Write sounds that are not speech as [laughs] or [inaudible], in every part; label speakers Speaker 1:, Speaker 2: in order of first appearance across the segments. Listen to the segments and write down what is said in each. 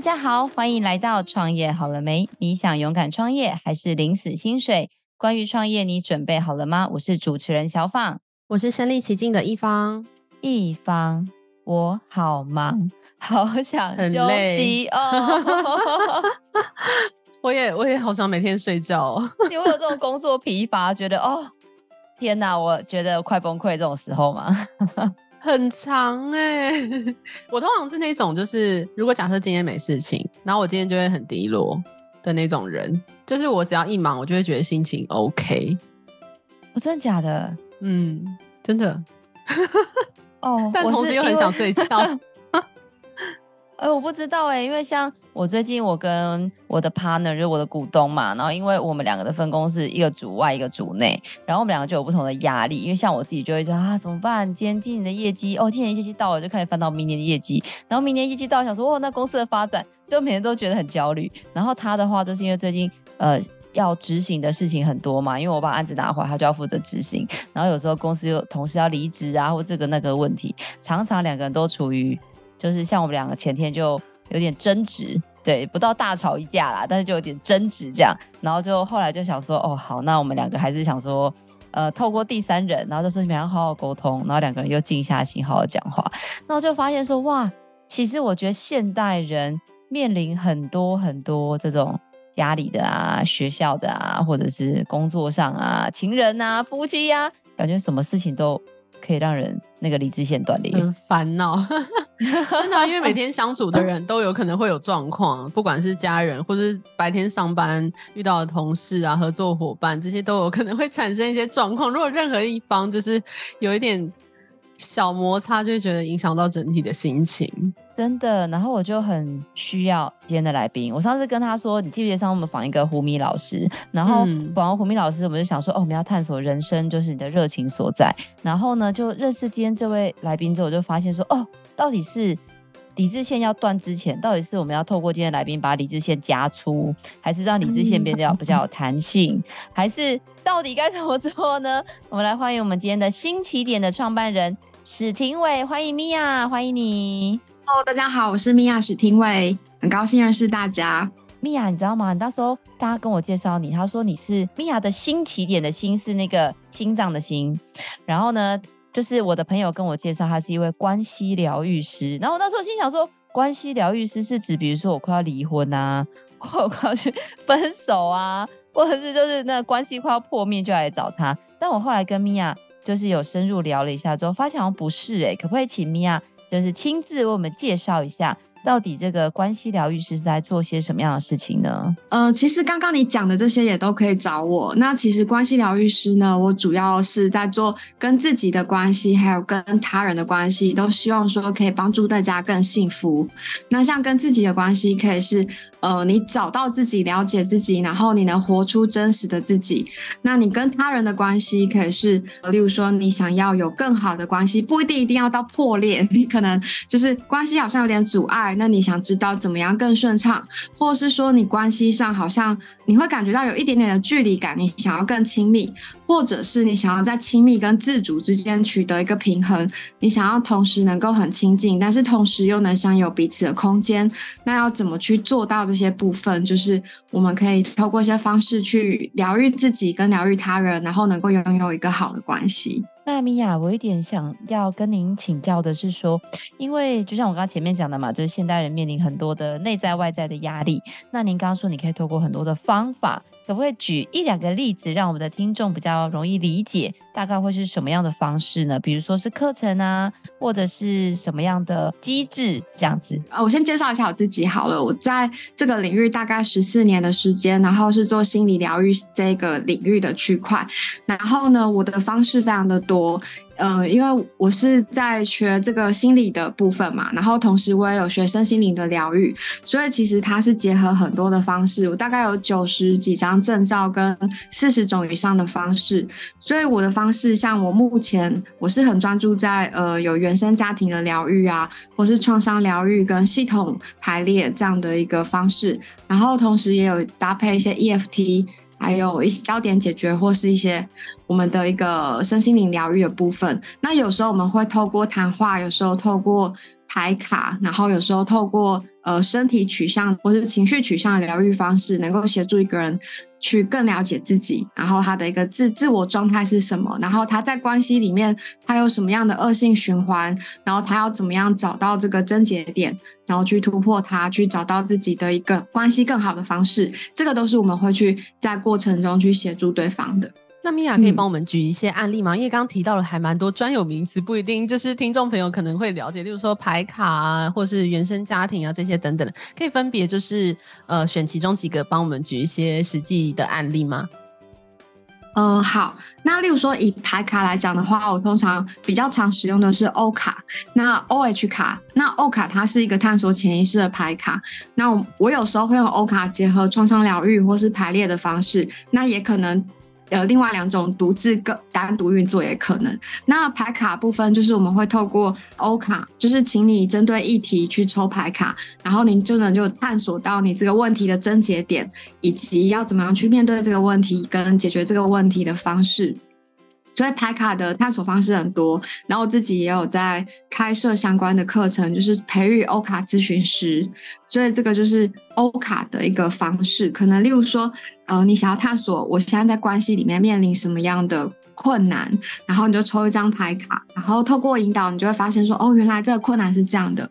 Speaker 1: 大家好，欢迎来到创业好了没？你想勇敢创业还是领死薪水？关于创业，你准备好了吗？我是主持人小放，
Speaker 2: 我是身历其境的一方。
Speaker 1: 一方，我好忙，好想休息哦。[laughs]
Speaker 2: 我也我也好想每天睡觉哦。
Speaker 1: 你会有这种工作疲乏，觉得哦，天哪，我觉得快崩溃这种时候吗？
Speaker 2: 很长哎，[laughs] 我通常是那种，就是如果假设今天没事情，然后我今天就会很低落的那种人。就是我只要一忙，我就会觉得心情 OK。
Speaker 1: 哦，真的假的？
Speaker 2: 嗯，真的。
Speaker 1: 哦，
Speaker 2: 但同时又很想睡觉。
Speaker 1: 哎、我不知道哎、因为像我最近我跟我的 partner 就是我的股东嘛，然后因为我们两个的分工是一个组外一个组内，然后我们两个就有不同的压力。因为像我自己就会说啊，怎么办？今天今年的业绩哦，今年业绩到了就开始翻到明年的业绩，然后明年业绩到，想说哦，那公司的发展就每天都觉得很焦虑。然后他的话就是因为最近呃要执行的事情很多嘛，因为我把案子拿回来，他就要负责执行。然后有时候公司又同事要离职啊，或这个那个问题，常常两个人都处于。就是像我们两个前天就有点争执，对，不到大吵一架啦，但是就有点争执这样，然后就后来就想说，哦，好，那我们两个还是想说，呃，透过第三人，然后就说你们俩好好沟通，然后两个人又静下心好好讲话，然后就发现说，哇，其实我觉得现代人面临很多很多这种家里的啊、学校的啊，或者是工作上啊、情人啊、夫妻呀、啊，感觉什么事情都。可以让人那个理智线断裂，
Speaker 2: 很烦恼，[laughs] 真的、因为每天相处的人都有可能会有状况，不管是家人，或是白天上班遇到的同事啊、合作伙伴，这些都有可能会产生一些状况。如果任何一方就是有一点小摩擦，就会觉得影响到整体的心情。
Speaker 1: 真的，然后我就很需要今天的来宾。我上次跟他说，你记不记得上我们访一个胡米老师？然后访完胡米老师，我们就想说，哦，我们要探索人生，就是你的热情所在。然后呢，就认识今天这位来宾之后，我就发现说，哦，到底是理智线要断之前，到底是我们要透过今天的来宾把理智线加粗，还是让理智线变得比较有弹性，还是到底该怎么做呢？我们来欢迎我们今天的新起点的创办人史廷伟，欢迎米娅，欢迎你。
Speaker 3: Hello，大家好，我是米娅史庭玮，很高兴认识大家。
Speaker 1: 米娅，你知道吗？你那时候大家跟我介绍你，他说你是米娅的新起点的心是那个心脏的心，然后呢，就是我的朋友跟我介绍，他是一位关系疗愈师。然后我那时候心想说，关系疗愈师是指，比如说我快要离婚啊，[laughs] 或我快要去分手啊，或者是就是那关系快要破灭就来找他。但我后来跟米娅就是有深入聊了一下之后，发现好像不是哎、可不可以请米娅？就是亲自为我们介绍一下，到底这个关系疗愈师是在做些什么样的事情呢？
Speaker 3: 呃，其实刚刚你讲的这些也都可以找我。那其实关系疗愈师呢，我主要是在做跟自己的关系，还有跟他人的关系，都希望说可以帮助大家更幸福。那像跟自己的关系，可以是。呃，你找到自己，了解自己，然后你能活出真实的自己。那你跟他人的关系可以是，例如说你想要有更好的关系，不一定一定要到破裂，[laughs] 你可能就是关系好像有点阻碍，那你想知道怎么样更顺畅，或是说你关系上好像你会感觉到有一点点的距离感，你想要更亲密。或者是你想要在亲密跟自主之间取得一个平衡，你想要同时能够很亲近，但是同时又能享有彼此的空间，那要怎么去做到这些部分？就是我们可以透过一些方式去疗愈自己跟疗愈他人，然后能够拥有一个好的关系。
Speaker 1: 那米娅，我有点想要跟您请教的是说，因为就像我刚刚前面讲的嘛，就是现代人面临很多的内在外在的压力。那您刚刚说你可以透过很多的方法，可不可以举一两个例子，让我们的听众比较容易理解？大概会是什么样的方式呢？比如说是课程啊，或者是什么样的机制这样子？
Speaker 3: 啊，我先介绍一下我自己好了。我在这个领域大概十四年的时间，然后是做心理疗愈这个领域的区块。然后呢，我的方式非常的多。我呃，因为我是在学这个心理的部分嘛，然后同时我也有学身心灵的疗愈，所以其实它是结合很多的方式。我大概有九十几张证照跟四十种以上的方式，所以我的方式，像我目前我是很专注在呃有原生家庭的疗愈啊，或是创伤疗愈跟系统排列这样的一个方式，然后同时也有搭配一些 EFT。还有一些焦点解决或是一些我们的一个身心灵疗愈的部分。那有时候我们会透过谈话，有时候透过排卡，然后有时候透过呃身体取向或是情绪取向的疗愈方式，能够协助一个人去更了解自己，然后他的一个自自我状态是什么，然后他在关系里面他有什么样的恶性循环，然后他要怎么样找到这个症结点，然后去突破它，去找到自己的一个关系更好的方式，这个都是我们会去在过程中去协助对方的。
Speaker 2: 那米娅可以帮我们举一些案例吗？嗯、因为刚刚提到了还蛮多专有名词，不一定就是听众朋友可能会了解，例如说牌卡啊，或是原生家庭啊这些等等的，可以分别就是呃选其中几个帮我们举一些实际的案例吗？
Speaker 3: 呃，好，那例如说以牌卡来讲的话，我通常比较常使用的是 O 卡，那 O H 卡，那 O 卡它是一个探索潜意识的牌卡，那我我有时候会用 O 卡结合创伤疗愈或是排列的方式，那也可能。呃，另外两种独自个单独运作也可能。那牌卡部分就是我们会透过欧卡，就是请你针对议题去抽牌卡，然后你就能就探索到你这个问题的症结点，以及要怎么样去面对这个问题跟解决这个问题的方式。所以牌卡的探索方式很多，然后我自己也有在开设相关的课程，就是培育欧卡咨询师。所以这个就是欧卡的一个方式，可能例如说，呃，你想要探索我现在在关系里面面临什么样的困难，然后你就抽一张牌卡，然后透过引导，你就会发现说，哦，原来这个困难是这样的。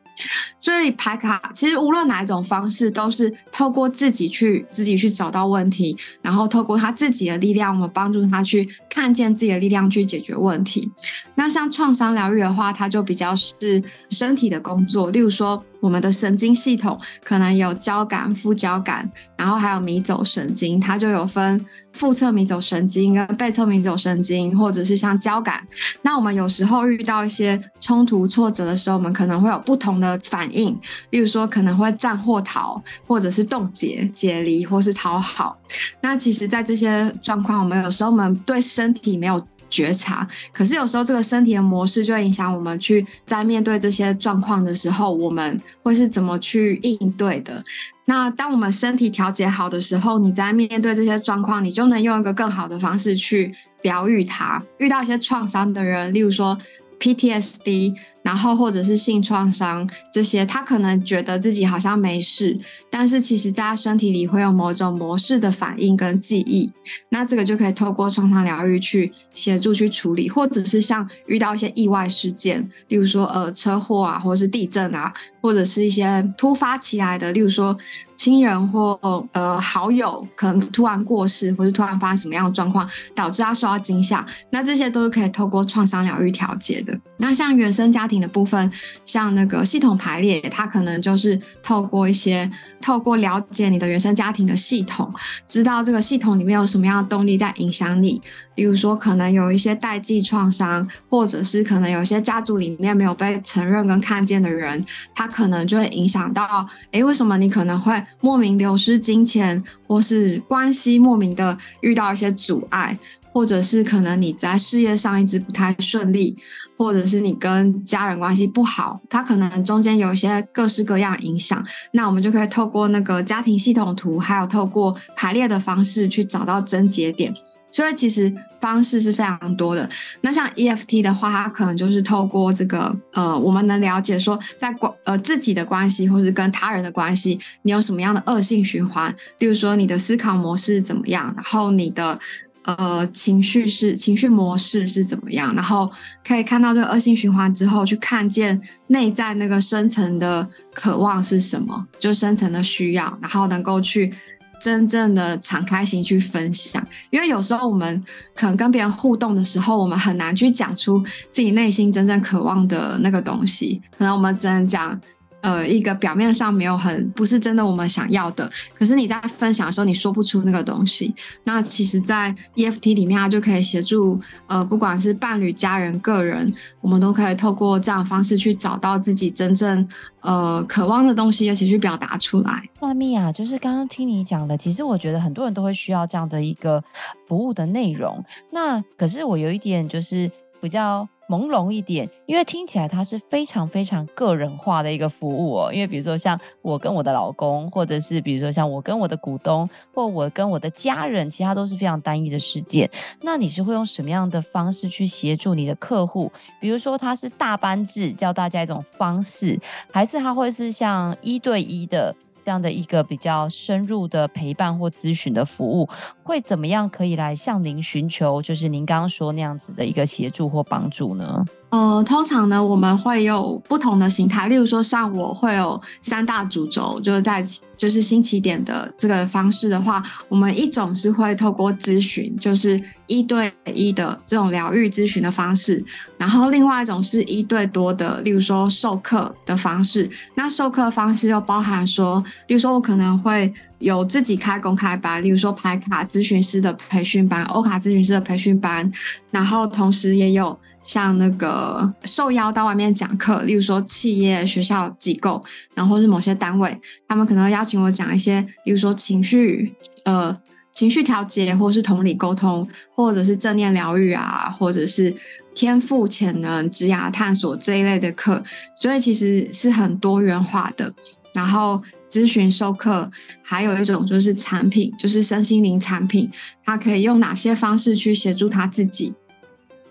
Speaker 3: 所以牌卡其实无论哪一种方式，都是透过自己去自己去找到问题，然后透过他自己的力量，我们帮助他去看见自己的力量去解决问题。那像创伤疗愈的话，它就比较是身体的工作，例如说。我们的神经系统可能有交感、副交感，然后还有迷走神经，它就有分腹侧迷走神经跟背侧迷走神经，或者是像交感。那我们有时候遇到一些冲突、挫折的时候，我们可能会有不同的反应，例如说可能会战或逃，或者是冻结、解离，或是讨好。那其实，在这些状况，我们有时候我们对身体没有。觉察，可是有时候这个身体的模式就会影响我们去在面对这些状况的时候，我们会是怎么去应对的。那当我们身体调节好的时候，你在面对这些状况，你就能用一个更好的方式去疗愈它。遇到一些创伤的人，例如说 PTSD。然后或者是性创伤这些，他可能觉得自己好像没事，但是其实在他身体里会有某种模式的反应跟记忆。那这个就可以透过创伤疗愈去协助去处理，或者是像遇到一些意外事件，例如说呃车祸啊，或者是地震啊，或者是一些突发起来的，例如说亲人或呃好友可能突然过世，或是突然发生什么样的状况，导致他受到惊吓，那这些都是可以透过创伤疗愈调节的。那像原生家庭的部分，像那个系统排列，它可能就是透过一些，透过了解你的原生家庭的系统，知道这个系统里面有什么样的动力在影响你。比如说，可能有一些代际创伤，或者是可能有一些家族里面没有被承认跟看见的人，他可能就会影响到，诶，为什么你可能会莫名流失金钱，或是关系莫名的遇到一些阻碍，或者是可能你在事业上一直不太顺利。或者是你跟家人关系不好，它可能中间有一些各式各样影响，那我们就可以透过那个家庭系统图，还有透过排列的方式去找到症结点。所以其实方式是非常多的。那像 EFT 的话，它可能就是透过这个呃，我们能了解说在关呃自己的关系，或是跟他人的关系，你有什么样的恶性循环？例如说你的思考模式怎么样，然后你的。呃，情绪是情绪模式是怎么样？然后可以看到这个恶性循环之后，去看见内在那个深层的渴望是什么，就深层的需要，然后能够去真正的敞开心去分享。因为有时候我们可能跟别人互动的时候，我们很难去讲出自己内心真正渴望的那个东西，可能我们只能讲。呃，一个表面上没有很不是真的我们想要的，可是你在分享的时候，你说不出那个东西。那其实，在 EFT 里面，它就可以协助呃，不管是伴侣、家人、个人，我们都可以透过这样的方式去找到自己真正呃渴望的东西，而且去表达出来。
Speaker 1: 那米娅，就是刚刚听你讲的，其实我觉得很多人都会需要这样的一个服务的内容。那可是我有一点就是比较。朦胧一点，因为听起来它是非常非常个人化的一个服务哦。因为比如说像我跟我的老公，或者是比如说像我跟我的股东，或我跟我的家人，其他都是非常单一的事件。那你是会用什么样的方式去协助你的客户？比如说他是大班制，教大家一种方式，还是他会是像一对一的？这样的一个比较深入的陪伴或咨询的服务，会怎么样可以来向您寻求？就是您刚刚说那样子的一个协助或帮助呢？
Speaker 3: 呃，通常呢，我们会有不同的形态，例如说，像我会有三大主轴，就是在就是新起点的这个方式的话，我们一种是会透过咨询，就是一对一的这种疗愈咨询的方式，然后另外一种是一对多的，例如说授课的方式。那授课方式又包含说，例如说我可能会有自己开公开班，例如说排卡咨询师的培训班、欧卡咨询师的培训班，然后同时也有。像那个受邀到外面讲课，例如说企业、学校、机构，然后是某些单位，他们可能会邀请我讲一些，例如说情绪、呃情绪调节，或是同理沟通，或者是正念疗愈啊，或者是天赋潜能、职涯探索这一类的课，所以其实是很多元化的。然后咨询授课，还有一种就是产品，就是身心灵产品，他可以用哪些方式去协助他自己？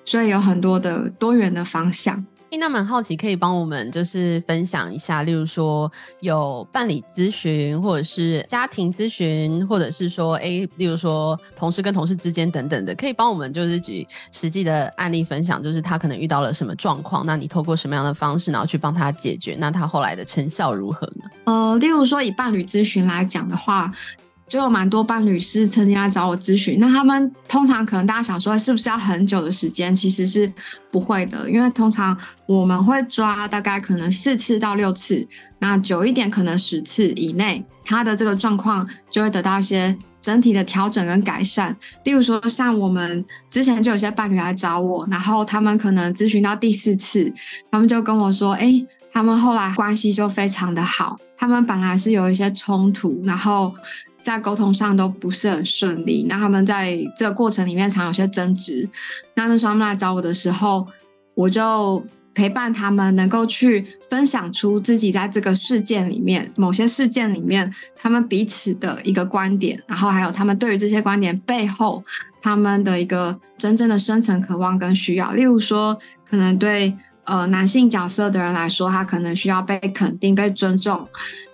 Speaker 3: 所以有很多的多元的方向。
Speaker 2: 那蛮好奇，可以帮我们就是分享一下，例如说有伴侣咨询，或者是家庭咨询，或者是说，哎，例如说同事跟同事之间等等的，可以帮我们就是举实际的案例分享，就是他可能遇到了什么状况，那你透过什么样的方式，然后去帮他解决，那他后来的成效如何呢？
Speaker 3: 呃，例如说以伴侣咨询来讲的话。就有蛮多伴侣是曾经来找我咨询，那他们通常可能大家想说是不是要很久的时间？其实是不会的，因为通常我们会抓大概可能四次到六次，那久一点可能十次以内，他的这个状况就会得到一些整体的调整跟改善。例如说，像我们之前就有些伴侣来找我，然后他们可能咨询到第四次，他们就跟我说：“哎，他们后来关系就非常的好，他们本来是有一些冲突，然后。”在沟通上都不是很顺利，那他们在这个过程里面常有些争执。那那时候他们来找我的时候，我就陪伴他们，能够去分享出自己在这个事件里面、某些事件里面他们彼此的一个观点，然后还有他们对于这些观点背后他们的一个真正的深层渴望跟需要。例如说，可能对呃男性角色的人来说，他可能需要被肯定、被尊重。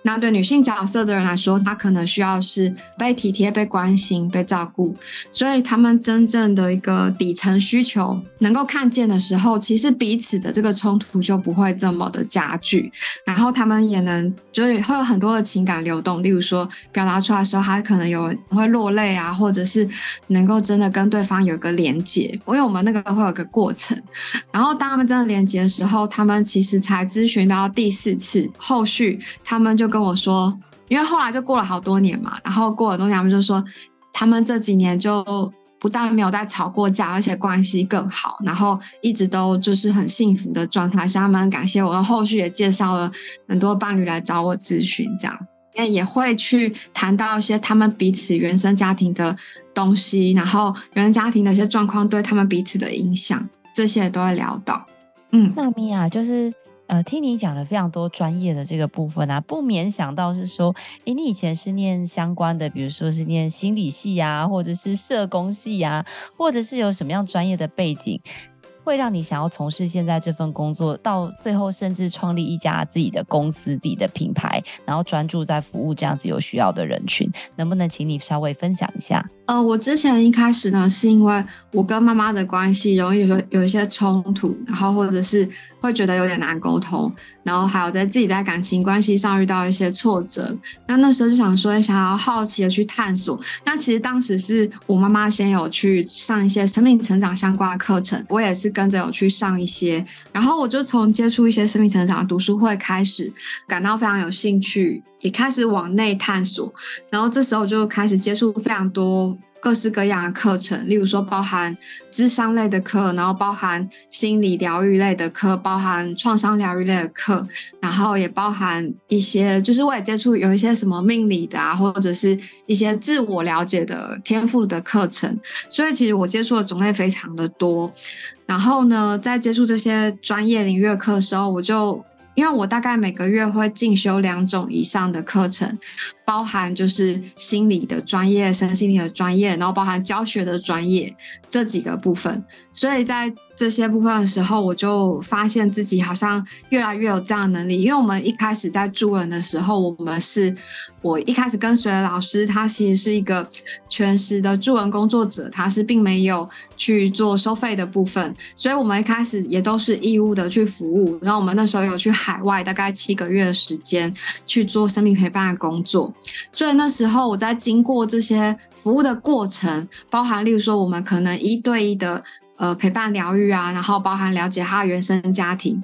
Speaker 3: 那对女性角色的人来说，他可能需要是被体贴、被关心、被照顾，所以他们真正的一个底层需求能够看见的时候，其实彼此的这个冲突就不会这么的加剧，然后他们也能就是会有很多的情感流动，例如说表达出来的时候，他可能有会落泪啊，或者是能够真的跟对方有个连接，因为我们那个会有个过程，然后当他们真的连接时候，他们其实才咨询到第四次，后续他们就。跟我说，因为后来就过了好多年嘛，然后过了多年，他们就说，他们这几年就不但没有再吵过架，而且关系更好，然后一直都就是很幸福的状态。所以他们感谢我，后续也介绍了很多伴侣来找我咨询，这样，也也会去谈到一些他们彼此原生家庭的东西，然后原生家庭的一些状况对他们彼此的影响，这些都会聊到。嗯，
Speaker 1: 那米娅就是。呃，听你讲了非常多专业的这个部分啊，不免想到是说，诶，你以前是念相关的，比如说是念心理系啊，或者是社工系啊，或者是有什么样专业的背景，会让你想要从事现在这份工作，到最后甚至创立一家自己的公司、自己的品牌，然后专注在服务这样子有需要的人群，能不能请你稍微分享一下？
Speaker 3: 呃，我之前一开始呢，是因为我跟妈妈的关系容易有有一些冲突，然后或者是。会觉得有点难沟通，然后还有在自己在感情关系上遇到一些挫折，那那时候就想说，想要好奇的去探索。那其实当时是我妈妈先有去上一些生命成长相关的课程，我也是跟着有去上一些，然后我就从接触一些生命成长的读书会开始，感到非常有兴趣，也开始往内探索，然后这时候就开始接触非常多。各式各样的课程，例如说包含智商类的课，然后包含心理疗愈类的课，包含创伤疗愈类的课，然后也包含一些，就是我也接触有一些什么命理的啊，或者是一些自我了解的天赋的课程，所以其实我接触的种类非常的多。然后呢，在接触这些专业领域的课的时候，我就。因为我大概每个月会进修两种以上的课程，包含就是心理的专业、身心灵的专业，然后包含教学的专业这几个部分。所以在这些部分的时候，我就发现自己好像越来越有这样的能力。因为我们一开始在助人的时候，我们是我一开始跟随的老师，他其实是一个全职的助人工作者，他是并没有去做收费的部分，所以我们一开始也都是义务的去服务。然后我们那时候有去海外大概七个月的时间去做生命陪伴的工作，所以那时候我在经过这些服务的过程，包含例如说我们可能一对一的。呃，陪伴疗愈啊，然后包含了解他原生家庭，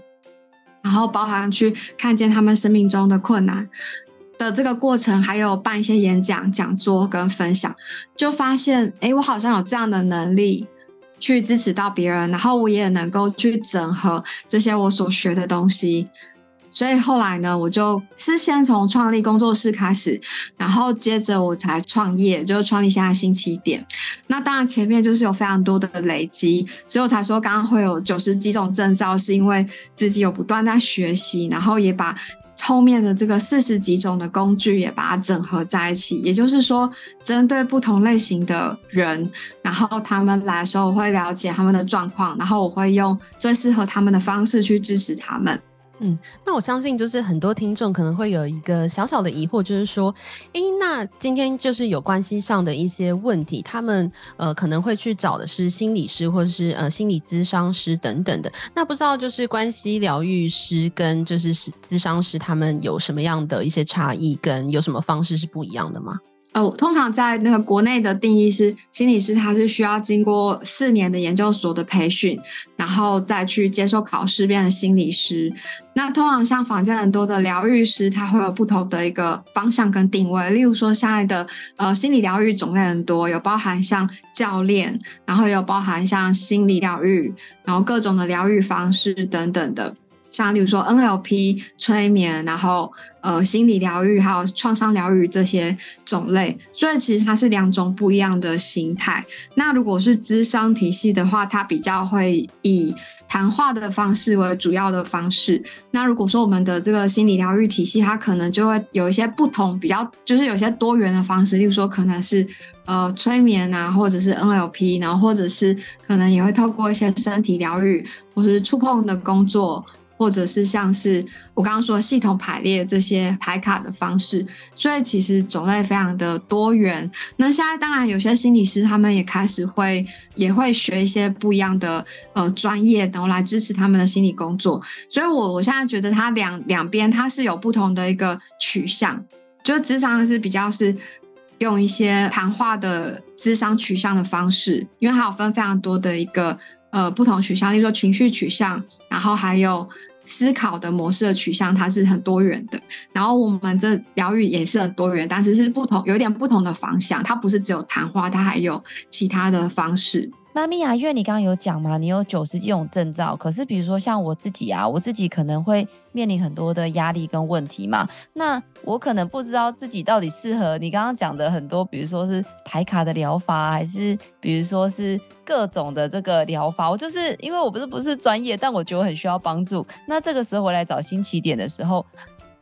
Speaker 3: 然后包含去看见他们生命中的困难的这个过程，还有办一些演讲、讲座跟分享，就发现，诶，我好像有这样的能力去支持到别人，然后我也能够去整合这些我所学的东西。所以后来呢，我就是先从创立工作室开始，然后接着我才创业，就是创立现在新起点。那当然前面就是有非常多的累积，所以我才说刚刚会有九十几种证照，是因为自己有不断在学习，然后也把后面的这个四十几种的工具也把它整合在一起。也就是说，针对不同类型的人，然后他们来的时候，我会了解他们的状况，然后我会用最适合他们的方式去支持他们。
Speaker 2: 嗯，那我相信就是很多听众可能会有一个小小的疑惑，就是说，诶，那今天就是有关系上的一些问题，他们呃可能会去找的是心理师或者是呃心理咨商师等等的，那不知道就是关系疗愈师跟就是咨商师他们有什么样的一些差异，跟有什么方式是不一样的吗？
Speaker 3: 哦，通常在那个国内的定义是，心理师他是需要经过四年的研究所的培训，然后再去接受考试变成心理师。那通常像坊间很多的疗愈师，他会有不同的一个方向跟定位。例如说，现在的呃心理疗愈种类很多，有包含像教练，然后也有包含像心理疗愈，然后各种的疗愈方式等等的。像例如说 NLP 催眠，然后呃心理疗愈，还有创伤疗愈这些种类，所以其实它是两种不一样的形态。那如果是咨商体系的话，它比较会以谈话的方式为主要的方式。那如果说我们的这个心理疗愈体系，它可能就会有一些不同，比较就是有些多元的方式，例如说可能是呃催眠啊，或者是 NLP，然后或者是可能也会透过一些身体疗愈或是触碰的工作。或者是像是我刚刚说系统排列这些排卡的方式，所以其实种类非常的多元。那现在当然有些心理师他们也开始会也会学一些不一样的呃专业，然后来支持他们的心理工作。所以我我现在觉得它两两边它是有不同的一个取向，就是咨商是比较是用一些谈话的智商取向的方式，因为它有分非常多的一个呃不同取向，例如说情绪取向，然后还有。思考的模式的取向，它是很多元的。然后我们这疗愈也是很多元，但是是不同，有点不同的方向。它不是只有谈话，它还有其他的方式。
Speaker 1: 那米娅，因为你刚刚有讲嘛，你有九十几种证照，可是比如说像我自己啊，我自己可能会面临很多的压力跟问题嘛。那我可能不知道自己到底适合你刚刚讲的很多，比如说是牌卡的疗法，还是比如说是各种的这个疗法。我就是因为我不是不是专业，但我觉得我很需要帮助。那这个时候我来找新起点的时候，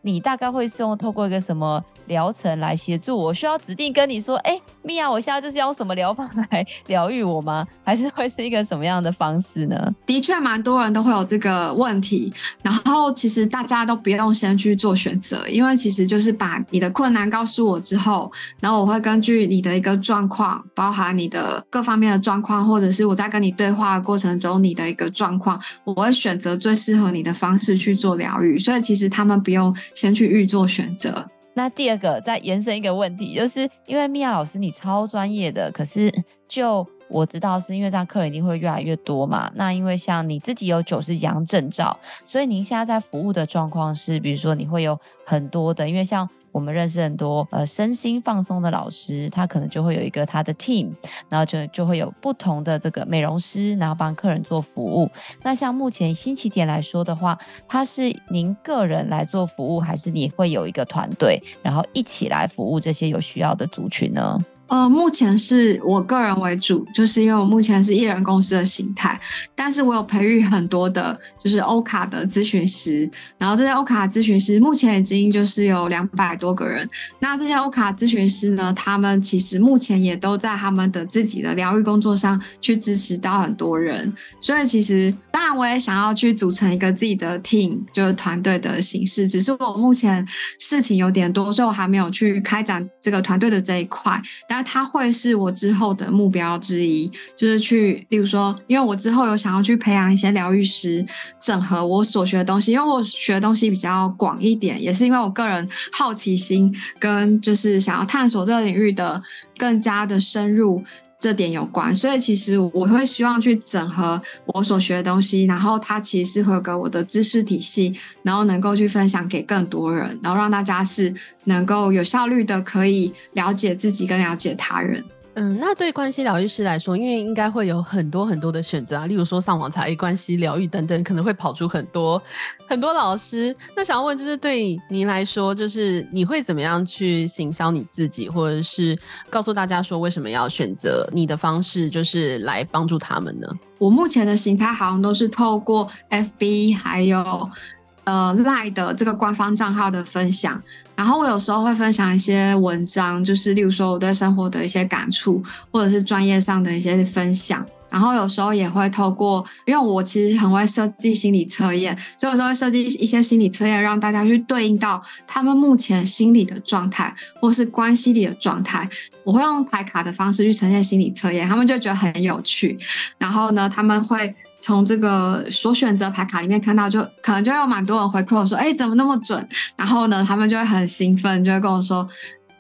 Speaker 1: 你大概会是用透过一个什么疗程来协助我？需要指定跟你说，哎、欸，米娅，我现在就是要用什么疗法来疗愈我吗？[laughs] 还是会是一个什么样的方式呢？
Speaker 3: 的确，蛮多人都会有这个问题。然后，其实大家都不用先去做选择，因为其实就是把你的困难告诉我之后，然后我会根据你的一个状况，包含你的各方面的状况，或者是我在跟你对话的过程中你的一个状况，我会选择最适合你的方式去做疗愈。所以，其实他们不用。先去预做选择。
Speaker 1: 那第二个再延伸一个问题，就是因为米娅老师你超专业的，可是就我知道是因为这样客人一定会越来越多嘛。那因为像你自己有九十几证照，所以您现在在服务的状况是，比如说你会有很多的，因为像。我们认识很多呃身心放松的老师，他可能就会有一个他的 team，然后就就会有不同的这个美容师，然后帮客人做服务。那像目前新起点来说的话，他是您个人来做服务，还是你会有一个团队，然后一起来服务这些有需要的族群呢？
Speaker 3: 呃，目前是我个人为主，就是因为我目前是艺人公司的形态，但是我有培育很多的，就是欧卡的咨询师，然后这些欧卡咨询师目前已经就是有两百多个人。那这些欧卡咨询师呢，他们其实目前也都在他们的自己的疗愈工作上去支持到很多人，所以其实当然我也想要去组成一个自己的 team，就是团队的形式，只是我目前事情有点多，所以我还没有去开展这个团队的这一块，但它会是我之后的目标之一，就是去，例如说，因为我之后有想要去培养一些疗愈师，整合我所学的东西，因为我学的东西比较广一点，也是因为我个人好奇心跟就是想要探索这个领域的更加的深入。这点有关，所以其实我会希望去整合我所学的东西，然后它其实是会给我的知识体系，然后能够去分享给更多人，然后让大家是能够有效率的可以了解自己跟了解他人。
Speaker 2: 嗯，那对关系疗愈师来说，因为应该会有很多很多的选择啊，例如说上网查关系疗愈等等，可能会跑出很多很多老师。那想要问，就是对您来说，就是你会怎么样去行销你自己，或者是告诉大家说为什么要选择你的方式，就是来帮助他们呢？
Speaker 3: 我目前的形态好像都是透过 FB 还有。呃，Line 的这个官方账号的分享，然后我有时候会分享一些文章，就是例如说我对生活的一些感触，或者是专业上的一些分享。然后有时候也会透过，因为我其实很会设计心理测验，所以有时候会设计一些心理测验，让大家去对应到他们目前心理的状态，或是关系里的状态。我会用牌卡的方式去呈现心理测验，他们就觉得很有趣。然后呢，他们会。从这个所选择牌卡里面看到，就可能就有蛮多人回馈我说：“哎，怎么那么准？”然后呢，他们就会很兴奋，就会跟我说：“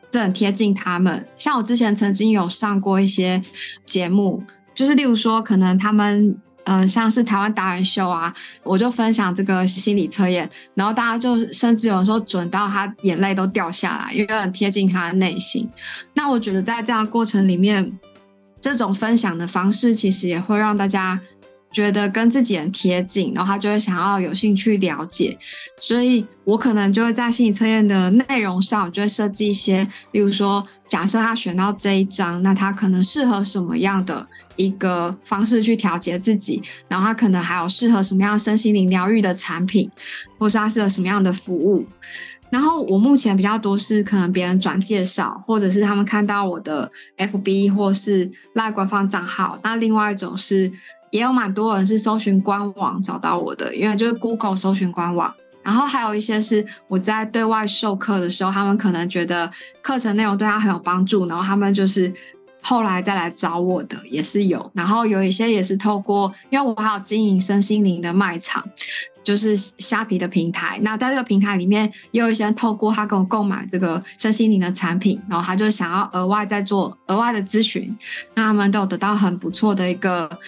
Speaker 3: 这很贴近他们。”像我之前曾经有上过一些节目，就是例如说，可能他们嗯、像是台湾达人秀啊，我就分享这个心理测验，然后大家就甚至有人说准到他眼泪都掉下来，因为很贴近他的内心。那我觉得在这样的过程里面，这种分享的方式其实也会让大家。觉得跟自己很贴近，然后他就会想要有兴趣了解，所以我可能就会在心理测验的内容上，我就会设计一些，例如说，假设他选到这一张，那他可能适合什么样的一个方式去调节自己，然后他可能还有适合什么样身心灵疗愈的产品，或是他适合什么样的服务。然后我目前比较多是可能别人转介绍，或者是他们看到我的 FB 或是赖官方账号。那另外一种是。也有蛮多人是搜寻官网找到我的，因为就是 Google 搜寻官网。然后还有一些是我在对外授课的时候，他们可能觉得课程内容对他很有帮助，然后他们就是后来再来找我的也是有。然后有一些也是透过，因为我还有经营身心灵的卖场，就是虾皮的平台。那在这个平台里面，也有一些人透过他跟我购买这个身心灵的产品，然后他就想要额外再做额外的咨询，那他们都有得到很不错的一个。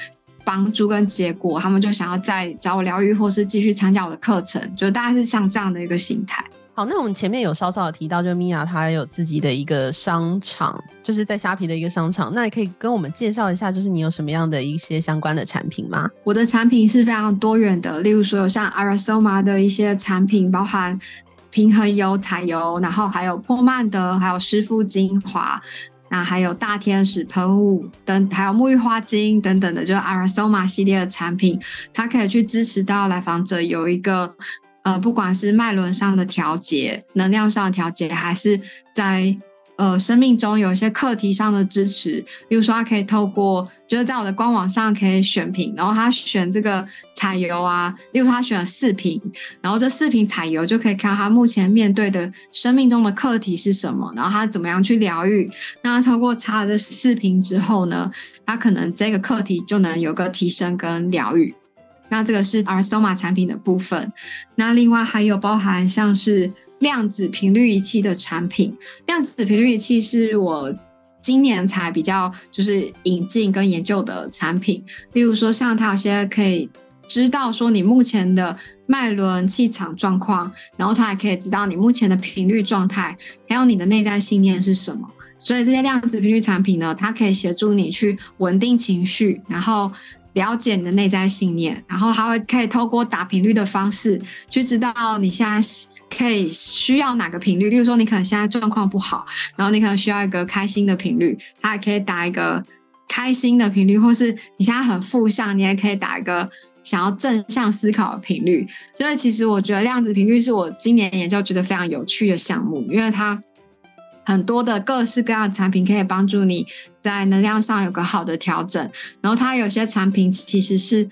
Speaker 3: 帮助跟结果，他们就想要再找我疗愈，或是继续参加我的课程，就大概是像这样的一个心态。
Speaker 2: 好，那我们前面有稍稍有提到，就米娅她有自己的一个商场，就是在虾皮的一个商场。那你可以跟我们介绍一下，就是你有什么样的一些相关的产品吗？
Speaker 3: 我的产品是非常多元的，例如说有像 Aura-Soma 的一些产品，包含平衡油、彩油，然后还有波曼德，还有湿敷精华。那还有大天使喷雾等，还有沐浴花精等等的，就是 Aura-Soma 系列的产品，它可以去支持到来访者有一个，呃，不管是脉轮上的调节、能量上的调节，还是在。呃，生命中有一些课题上的支持，比如说他可以透过，就是在我的官网上可以选品，然后他选这个彩油啊，例如他选了四瓶，然后这四瓶彩油就可以看他目前面对的生命中的课题是什么，然后他怎么样去疗愈。那他透过擦了这四瓶之后呢，他可能这个课题就能有个提升跟疗愈。那这个是 Arsoma 产品的部分。那另外还有包含像是。量子频率仪器的产品，量子频率仪器是我今年才比较就是引进跟研究的产品。例如说，像它有些可以知道说你目前的脉轮气场状况，然后它还可以知道你目前的频率状态，还有你的内在信念是什么。所以这些量子频率产品呢，它可以协助你去稳定情绪，然后了解你的内在信念，然后还会可以透过打频率的方式去知道你现在可以需要哪个频率。例如说，你可能现在状况不好，然后你可能需要一个开心的频率，它也可以打一个开心的频率，或是你现在很负向，你也可以打一个想要正向思考的频率。所以，其实我觉得量子频率是我今年研究觉得非常有趣的项目，因为它。很多的各式各样的产品可以帮助你在能量上有个好的调整，然后它有些产品其实是，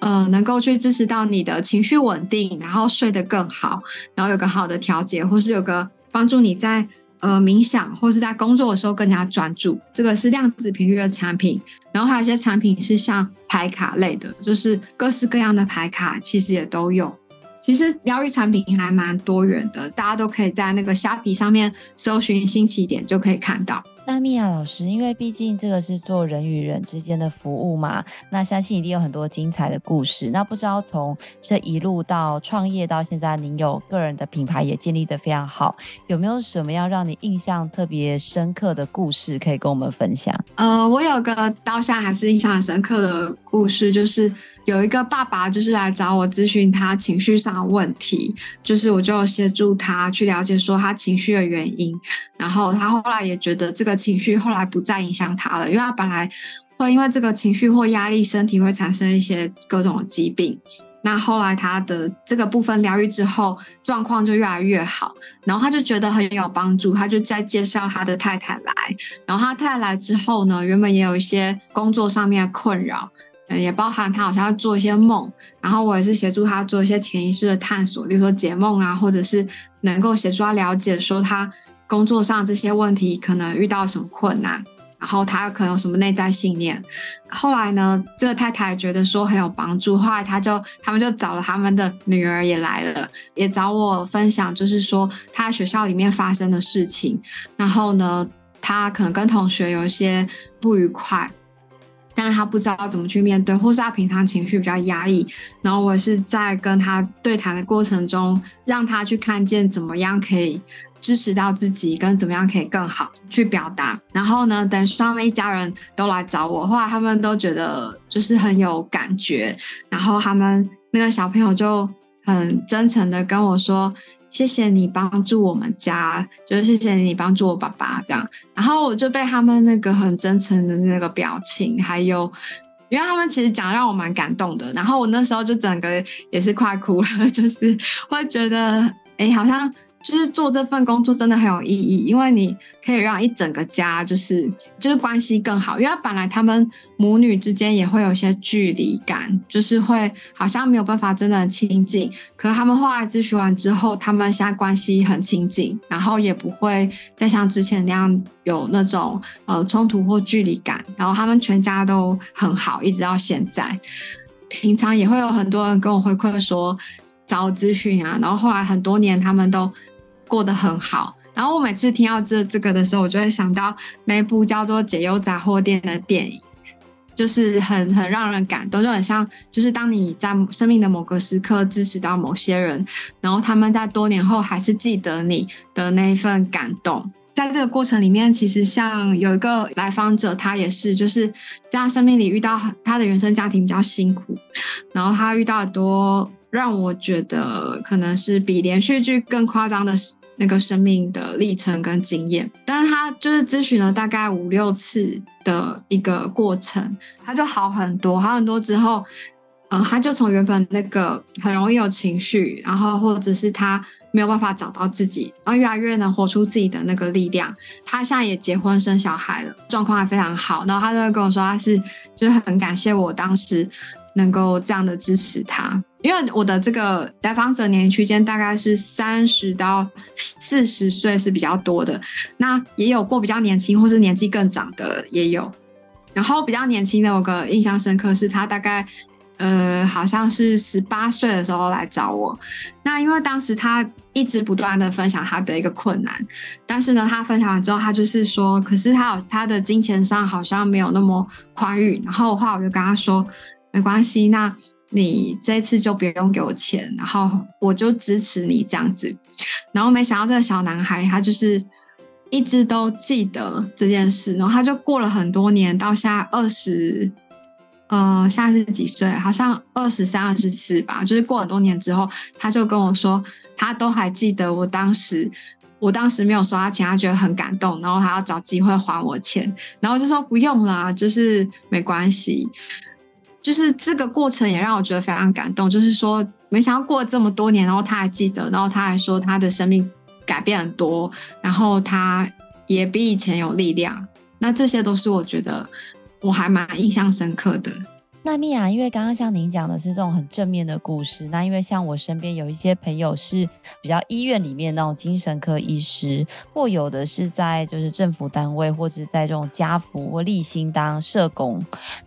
Speaker 3: 呃，能够去支持到你的情绪稳定，然后睡得更好，然后有个好的调节，或是有个帮助你在呃冥想或是在工作的时候更加专注。这个是量子频率的产品，然后还有一些产品是像牌卡类的，就是各式各样的牌卡，其实也都有。其实疗愈产品还蛮多元的，大家都可以在那个虾皮上面搜寻新起点就可以看到。
Speaker 1: 那米娅老师，因为毕竟这个是做人与人之间的服务嘛，那相信一定有很多精彩的故事。那不知道从这一路到创业到现在，您有个人的品牌也建立得非常好，有没有什么样让你印象特别深刻的故事可以跟我们分享？
Speaker 3: 呃，我有个到现在还是印象很深刻的故事，就是有一个爸爸就是来找我咨询他情绪上的问题，就是我就协助他去了解说他情绪的原因，然后他后来也觉得这个。情绪后来不再影响他了，因为他本来会因为这个情绪或压力，身体会产生一些各种疾病。那后来他的这个部分疗愈之后，状况就越来越好，然后他就觉得很有帮助，他就再介绍他的太太来。然后他太太来之后呢，原本也有一些工作上面的困扰，也包含他好像要做一些梦。然后我也是协助他做一些潜意识的探索，比如说解梦啊，或者是能够协助他了解说他。工作上这些问题可能遇到什么困难，然后他可能有什么内在信念。后来呢，这个太太觉得说很有帮助，后来他就他们就找了他们的女儿也来了，也找我分享，就是说他学校里面发生的事情。然后呢，他可能跟同学有一些不愉快，但是他不知道怎么去面对，或是他平常情绪比较压抑。然后我是在跟他对谈的过程中，让他去看见怎么样可以。支持到自己跟怎么样可以更好去表达，然后呢，等他们一家人都来找我，后来他们都觉得就是很有感觉，然后他们那个小朋友就很真诚的跟我说：“谢谢你帮助我们家，就是谢谢你帮助我爸爸这样。”然后我就被他们那个很真诚的那个表情，还有因为他们其实讲让我蛮感动的，然后我那时候就整个也是快哭了，[laughs] 就是会觉得哎，好像。就是做这份工作真的很有意义，因为你可以让一整个家就是就是关系更好。因为本来他们母女之间也会有些距离感，就是会好像没有办法真的很亲近。可是他们后来咨询完之后，他们现在关系很亲近，然后也不会再像之前那样有那种呃冲突或距离感。然后他们全家都很好，一直到现在。平常也会有很多人跟我回馈说找我咨询啊，然后后来很多年他们都。过得很好，然后我每次听到这这个的时候，我就会想到那部叫做《解忧杂货店》的电影，就是很很让人感动，就很像，就是当你在生命的某个时刻支持到某些人，然后他们在多年后还是记得你的那一份感动。在这个过程里面，其实像有一个来访者，他也是就是在生命里遇到他的原生家庭比较辛苦，然后他遇到很多。让我觉得可能是比连续剧更夸张的那个生命的历程跟经验，但是他就是咨询了大概五六次的一个过程，他就好很多，好很多之后，呃，他就从原本那个很容易有情绪，然后或者是他没有办法找到自己，然后越来越能活出自己的那个力量。他现在也结婚生小孩了，状况还非常好。然后他就会跟我说，他是就是很感谢我当时能够这样的支持他。因为我的这个来访者年龄区间大概是三十到四十岁是比较多的，那也有过比较年轻或是年纪更长的也有。然后比较年轻的，我个印象深刻是他大概呃好像是十八岁的时候来找我。那因为当时他一直不断的分享他的一个困难，但是呢，他分享完之后，他就是说，可是他有他的金钱上好像没有那么宽裕。然后的话，我就跟他说，没关系，那。你这次就不用给我钱，然后我就支持你这样子。然后没想到这个小男孩他就是一直都记得这件事，然后他就过了很多年，到现在二十，呃，现在是几岁？好像二十三、二十四吧。就是过很多年之后，他就跟我说，他都还记得我当时，我当时没有收他钱，他觉得很感动，然后还要找机会还我钱，然后就说不用啦，就是没关系。就是这个过程也让我觉得非常感动，就是说没想到过了这么多年，然后他还记得，然后他还说他的生命改变很多，然后他也比以前有力量。那这些都是我觉得我还蛮印象深刻的。
Speaker 1: 那米娅，因为刚刚像您讲的是这种很正面的故事，那因为像我身边有一些朋友是比较医院里面那种精神科医师，或有的是在就是政府单位，或者在这种家福或立新当社工，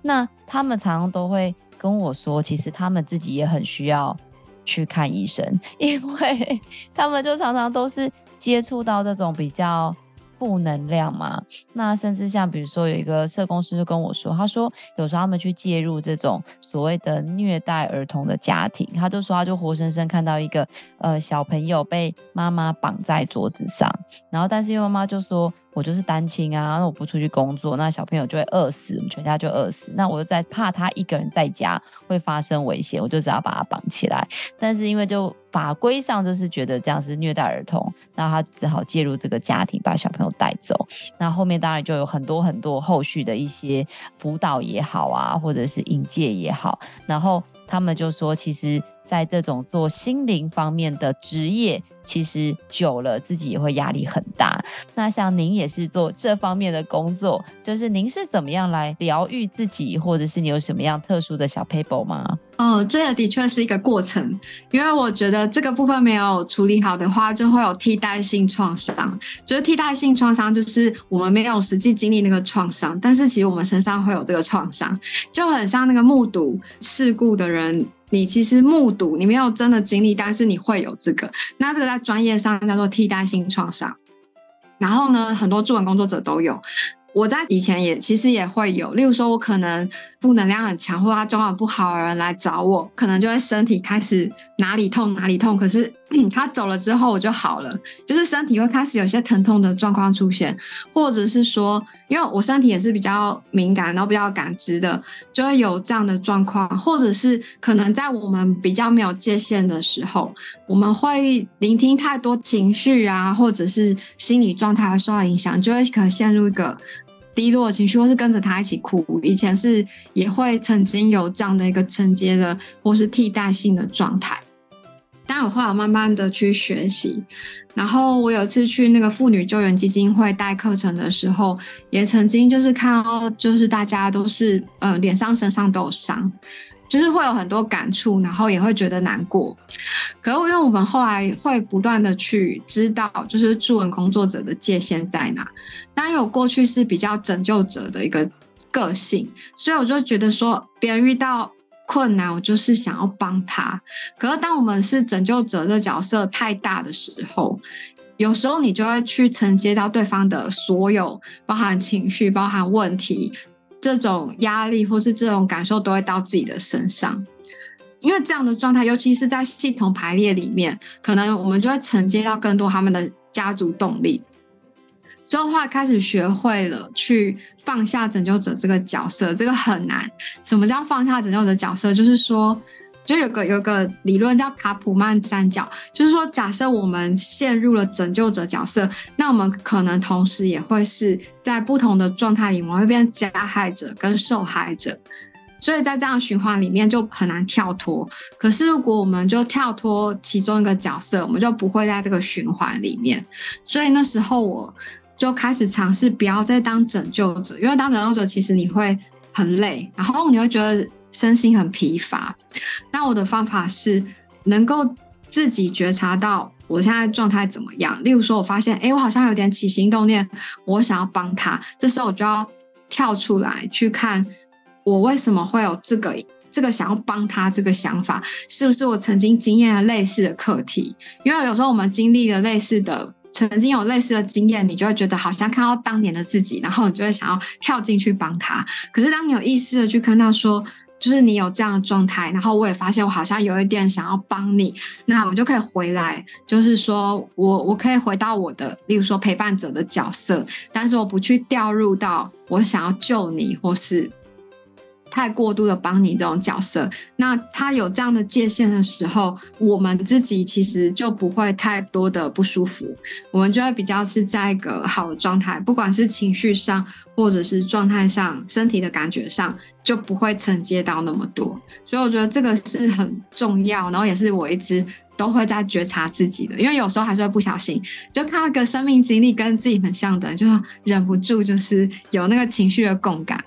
Speaker 1: 那他们常常都会跟我说，其实他们自己也很需要去看医生，[laughs] 因为他们就常常都是接触到这种比较。负能量嘛，那甚至像比如说有一个社工师就跟我说，他说有时候他们去介入这种所谓的虐待儿童的家庭，他就说他就活生生看到一个呃小朋友被妈妈绑在桌子上，然后但是因为妈妈就说。我就是单亲啊，那我不出去工作，那小朋友就会饿死，我们全家就饿死。那我就在怕他一个人在家会发生危险，我就只要把他绑起来。但是因为就法规上就是觉得这样是虐待儿童，那他只好介入这个家庭，把小朋友带走。那后面当然就有很多很多后续的一些辅导也好啊，或者是引介也好，然后他们就说其实。在这种做心灵方面的职业，其实久了自己也会压力很大。那像您也是做这方面的工作，就是您是怎么样来疗愈自己，或者是你有什么样特殊的小撇步吗？
Speaker 3: 哦，这个的确是一个过程，因为我觉得这个部分没有处理好的话，就会有替代性创伤。就是替代性创伤，就是我们没有实际经历那个创伤，但是其实我们身上会有这个创伤，就很像那个目睹事故的人。你其实目睹，你没有真的经历，但是你会有这个。那这个在专业上叫做替代性创伤。然后呢，很多助人工作者都有。我在以前也其实也会有，例如说，我可能负能量很强，或者他状况不好的人来找我，可能就会身体开始哪里痛哪里痛，可是 [clears throat] 他走了之后我就好了，就是身体会开始有些疼痛的状况出现，或者是说，因为我身体也是比较敏感，然后比较感知的，就会有这样的状况，或者是可能在我们比较没有界限的时候，我们会聆听太多情绪啊，或者是心理状态会受到影响，就会可能陷入一个。低落情绪，或是跟着他一起哭。以前是也会曾经有这样的一个承接的，或是替代性的状态。但我后来慢慢的去学习，然后我有次去那个妇女救援基金会带课程的时候，也曾经就是看到，就是大家都是呃脸上身上都有伤。就是会有很多感触，然后也会觉得难过。可是因为我们后来会不断的去知道，就是助人工作者的界限在哪。但因为我过去是比较拯救者的一个个性，所以我就觉得说，别人遇到困难，我就是想要帮他。可是当我们是拯救者的角色太大的时候，有时候你就会去承接到对方的所有，包含情绪，包含问题。这种压力或是这种感受都会到自己的身上，因为这样的状态，尤其是在系统排列里面，可能我们就会承接到更多他们的家族动力。最后的话，开始学会了去放下拯救者这个角色，这个很难。什么叫放下拯救者角色？就是说。就有个有个理论叫卡普曼三角，就是说，假设我们陷入了拯救者角色，那我们可能同时也会是在不同的状态里，我们会变加害者跟受害者，所以在这样循环里面就很难跳脱。可是如果我们就跳脱其中一个角色，我们就不会在这个循环里面。所以那时候我就开始尝试不要再当拯救者，因为当拯救者其实你会很累，然后你会觉得。身心很疲乏，那我的方法是能够自己觉察到我现在状态怎么样。例如说，我发现，哎，我好像有点起心动念，我想要帮他，这时候我就要跳出来去看，我为什么会有这个这个想要帮他这个想法，是不是我曾经经验了类似的课题？因为有时候我们经历了类似的。曾经有类似的经验，你就会觉得好像看到当年的自己，然后你就会想要跳进去帮他。可是当你有意识的去看到说，就是你有这样的状态，然后我也发现我好像有一点想要帮你，那我就可以回来，就是说我我可以回到我的，例如说陪伴者的角色，但是我不去掉入到我想要救你或是。太过度的帮你这种角色，那他有这样的界限的时候，我们自己其实就不会太多的不舒服，我们就会比较是在一个好的状态，不管是情绪上或者是状态上、身体的感觉上，就不会承接到那么多。所以我觉得这个是很重要，然后也是我一直都会在觉察自己的，因为有时候还是会不小心，就看到个生命经历跟自己很像的，就忍不住就是有那个情绪的共感。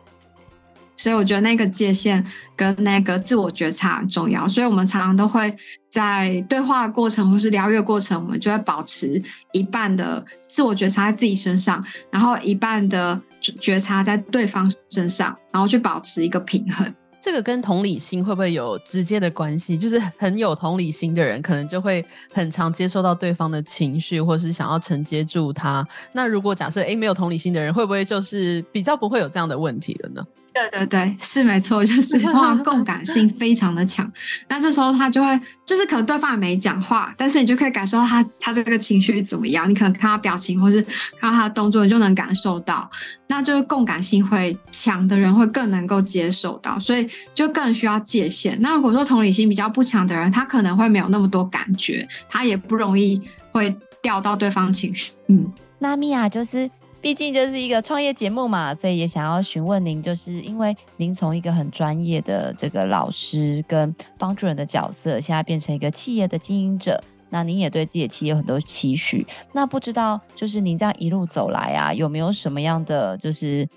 Speaker 3: 所以我觉得那个界限跟那个自我觉察很重要，所以我们常常都会在对话过程或是疗愈过程，我们就会保持一半的自我觉察在自己身上，然后一半的觉察在对方身上，然后去保持一个平衡。
Speaker 2: 这个跟同理心会不会有直接的关系？就是很有同理心的人，可能就会很常接受到对方的情绪，或是想要承接住他。那如果假设诶没有同理心的人，会不会就是比较不会有这样的问题了呢？
Speaker 3: 对对对，是没错，就是 [laughs] 哇，共感性非常的强。那这时候他就会，就是可能对方也没讲话，但是你就可以感受到他他这个情绪怎么样。你可能看他表情，或是看到他的动作，你就能感受到。那就是共感性会强的人会更能够接受到，所以就更需要界限。那如果说同理心比较不强的人，他可能会没有那么多感觉，他也不容易会掉到对方情绪。嗯，
Speaker 1: 那米娅就是。毕竟这是一个创业节目嘛，所以也想要询问您，就是因为您从一个很专业的这个老师跟帮助人的角色，现在变成一个企业的经营者，那您也对自己的企业有很多期许。那不知道就是您这样一路走来啊，有没有什么样的就是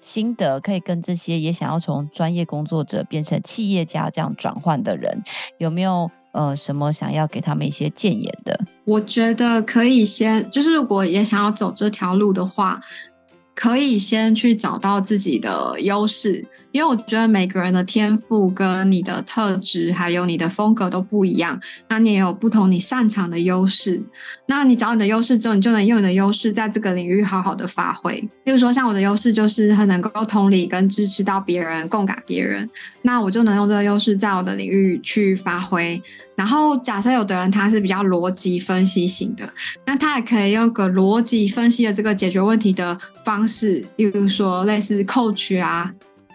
Speaker 1: 心得，可以跟这些也想要从专业工作者变成企业家这样转换的人，有没有？呃，什么想要给他们一些建言的？
Speaker 3: 我觉得可以先，就是如果也想要走这条路的话。可以先去找到自己的优势，因为我觉得每个人的天赋跟你的特质，还有你的风格都不一样。那你也有不同你擅长的优势。那你找你的优势之后，你就能用你的优势在这个领域好好的发挥。例如说，像我的优势就是很能够同理跟支持到别人，共感别人。那我就能用这个优势在我的领域去发挥。然后，假设有的人他是比较逻辑分析型的，那他也可以用个逻辑分析的这个解决问题的方式，例如说类似 coach 啊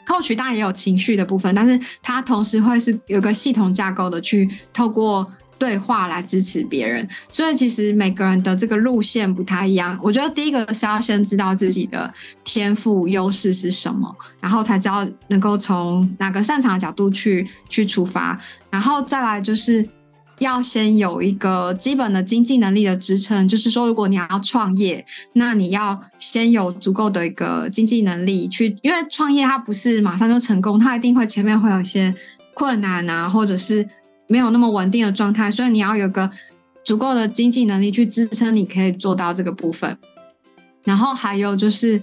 Speaker 3: ，coach 当然也有情绪的部分，但是他同时会是有个系统架构的去透过对话来支持别人。所以其实每个人的这个路线不太一样。我觉得第一个是要先知道自己的天赋优势是什么，然后才知道能够从哪个擅长的角度去去出发。然后再来就是要先有一个基本的经济能力的支撑，就是说，如果你要创业，那你要先有足够的一个经济能力去，因为创业它不是马上就成功，它一定会前面会有一些困难啊，或者是没有那么稳定的状态，所以你要有个足够的经济能力去支撑，你可以做到这个部分。然后还有就是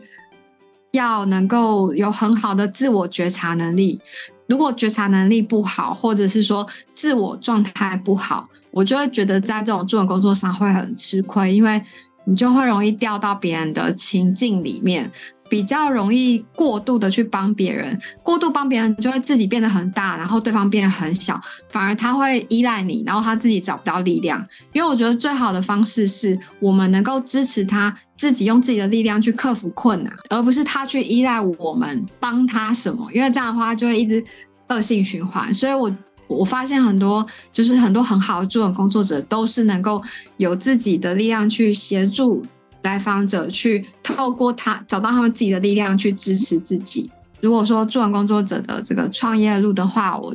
Speaker 3: 要能够有很好的自我觉察能力。如果觉察能力不好，或者是说自我状态不好，我就会觉得在这种助人工作上会很吃亏，因为你就会容易掉到别人的情境里面。比较容易过度的去帮别人，过度帮别人就会自己变得很大，然后对方变得很小，反而他会依赖你，然后他自己找不到力量。因为我觉得最好的方式是我们能够支持他自己用自己的力量去克服困难，而不是他去依赖我们帮他什么。因为这样的话就会一直恶性循环。所以我我发现很多就是很多很好的助人工作者都是能够有自己的力量去协助。来访者去透过他找到他们自己的力量去支持自己。如果说做完工作者的这个创业路的话，我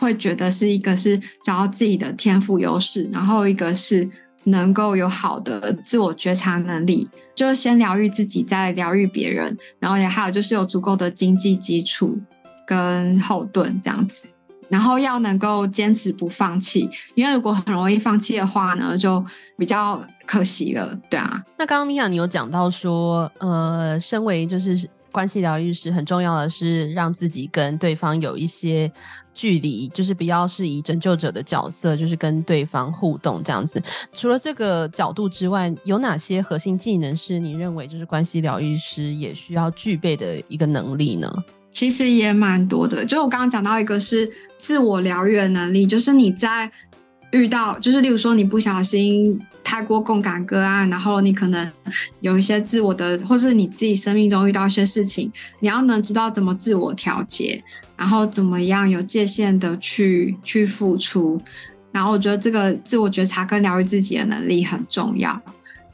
Speaker 3: 会觉得是一个是找到自己的天赋优势，然后一个是能够有好的自我觉察能力，就先疗愈自己，再疗愈别人，然后也还有就是有足够的经济基础跟后盾这样子。然后要能够坚持不放弃，因为如果很容易放弃的话呢，就比较可惜了，对啊。
Speaker 2: 那刚刚米娅你有讲到说，呃，身为就是关系疗愈师，很重要的是让自己跟对方有一些距离，就是不要是以拯救者的角色，就是跟对方互动这样子。除了这个角度之外，有哪些核心技能是你认为就是关系疗愈师也需要具备的一个能力呢？
Speaker 3: 其实也蛮多的。就我刚刚讲到一个是自我疗愈能力，就是你在遇到，就是例如说你不小心太过共感个案，然后你可能有一些自我的，或是你自己生命中遇到一些事情，你要能知道怎么自我调节，然后怎么样有界限的去去付出。然后我觉得这个自我觉察跟疗愈自己的能力很重要。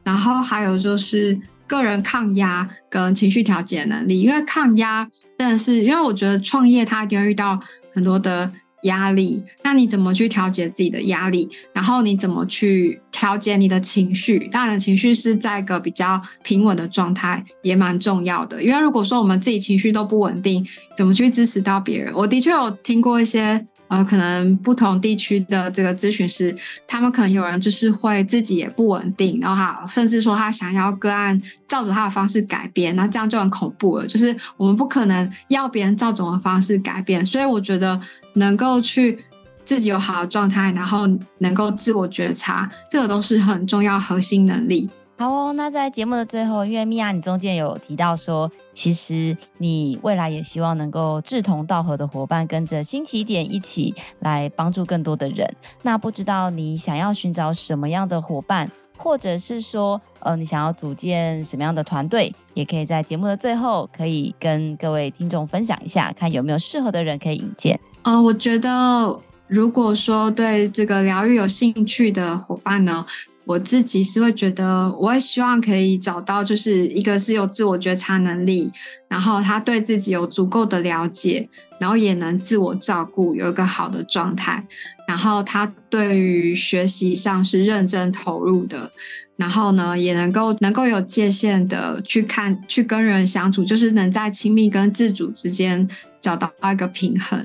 Speaker 3: 然后还有就是个人抗压跟情绪调节能力，因为抗压真的是，因为我觉得创业它一定会遇到很多的压力，那你怎么去调节自己的压力？然后你怎么去调节你的情绪？当然，情绪是在一个比较平稳的状态也蛮重要的，因为如果说我们自己情绪都不稳定，怎么去支持到别人？我的确有听过一些。呃，可能不同地区的这个咨询师，他们可能有人就是会自己也不稳定，然后哈甚至说他想要个案照着他的方式改变，那这样就很恐怖了。就是我们不可能要别人照着我的方式改变，所以我觉得能够去自己有好的状态，然后能够自我觉察，这个都是很重要核心能力。
Speaker 1: 好哦，那在节目的最后，因为米娅你中间有提到说，其实你未来也希望能够志同道合的伙伴，跟着新起点一起来帮助更多的人。那不知道你想要寻找什么样的伙伴，或者是说，呃，你想要组建什么样的团队，也可以在节目的最后，可以跟各位听众分享一下，看有没有适合的人可以引荐。
Speaker 3: 呃，我觉得如果说对这个疗愈有兴趣的伙伴呢，我自己是会觉得，我也希望可以找到，就是一个是有自我觉察能力，然后他对自己有足够的了解，然后也能自我照顾，有一个好的状态，然后他对于学习上是认真投入的，然后呢，也能够能够有界限的去看，去跟人相处，就是能在亲密跟自主之间找到一个平衡，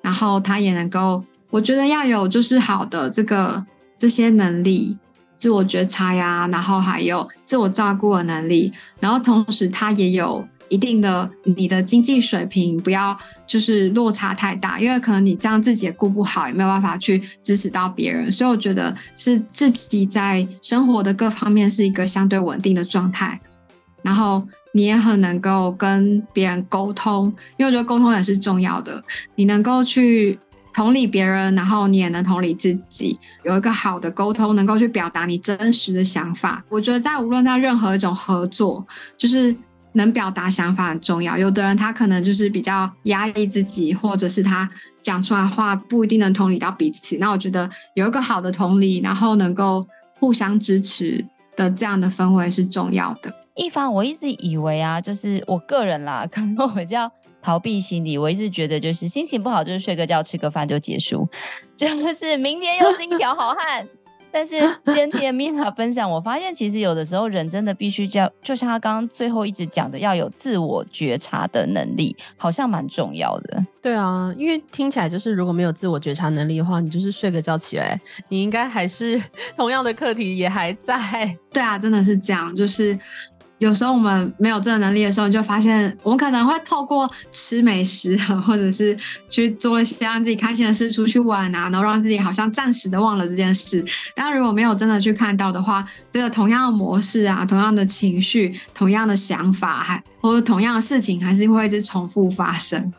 Speaker 3: 然后他也能够，我觉得要有就是好的这个这些能力。自我觉察呀，然后还有自我照顾的能力，然后同时他也有一定的你的经济水平，不要就是落差太大，因为可能你这样自己也顾不好，也没有办法去支持到别人，所以我觉得是自己在生活的各方面是一个相对稳定的状态，然后你也很能够跟别人沟通，因为我觉得沟通也是重要的，你能够去。同理别人，然后你也能同理自己，有一个好的沟通，能够去表达你真实的想法。我觉得在无论在任何一种合作，就是能表达想法很重要。有的人他可能就是比较压抑自己，或者是他讲出来话不一定能同理到彼此。那我觉得有一个好的同理，然后能够互相支持的这样的氛围是重要的。
Speaker 1: 一方，我一直以为啊，就是我个人啦，[laughs] 可能我比较。逃避心理，我一直觉得就是心情不好，就是睡个觉、吃个饭就结束，[laughs] 就是明天又是一条好汉。但是今天米娅分享，我发现其实有的时候人真的必须叫，就像他刚刚最后一直讲的，要有自我觉察的能力，好像蛮重要的。
Speaker 2: 对啊，因为听起来就是如果没有自我觉察能力的话，你就是睡个觉起来，你应该还是 [laughs] 同样的课题也还在。
Speaker 3: 对啊，真的是这样，就是。有时候我们没有这个能力的时候，就发现我们可能会透过吃美食，或者是去做一些让自己开心的事，出去玩啊，然后让自己好像暂时的忘了这件事。但如果没有真的去看到的话，这个同样的模式啊，同样的情绪，同样的想法，还或者同样的事情，还是会一直重复发生。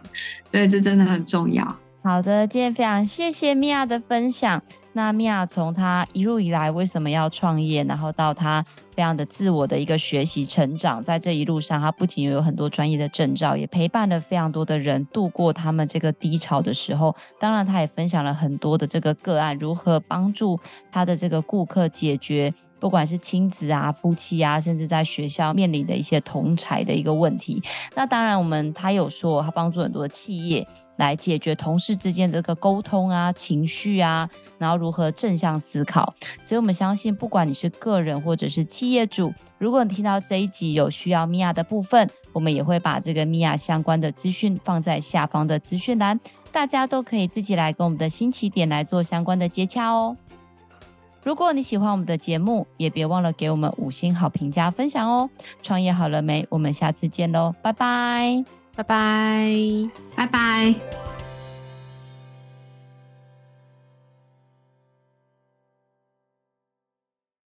Speaker 3: 所以这真的很重要。
Speaker 1: 好的，今天非常谢谢米娅的分享。那米娅从她一路以来为什么要创业，然后到她非常的自我的一个学习成长，在这一路上，她不仅有很多专业的证照，也陪伴了非常多的人度过他们这个低潮的时候。当然，她也分享了很多的这个个案，如何帮助她的这个顾客解决，不管是亲子啊、夫妻啊，甚至在学校面临的一些同才的一个问题。那当然，我们她有说，她帮助很多的企业。来解决同事之间的这个沟通啊、情绪啊，然后如何正向思考。所以，我们相信，不管你是个人或者是企业主，如果你听到这一集有需要米娅的部分，我们也会把这个米娅相关的资讯放在下方的资讯栏，大家都可以自己来跟我们的新起点来做相关的接洽哦。如果你喜欢我们的节目，也别忘了给我们五星好评加分享哦。创业好了没？我们下次见喽，拜拜。
Speaker 2: 拜拜，
Speaker 3: 拜拜。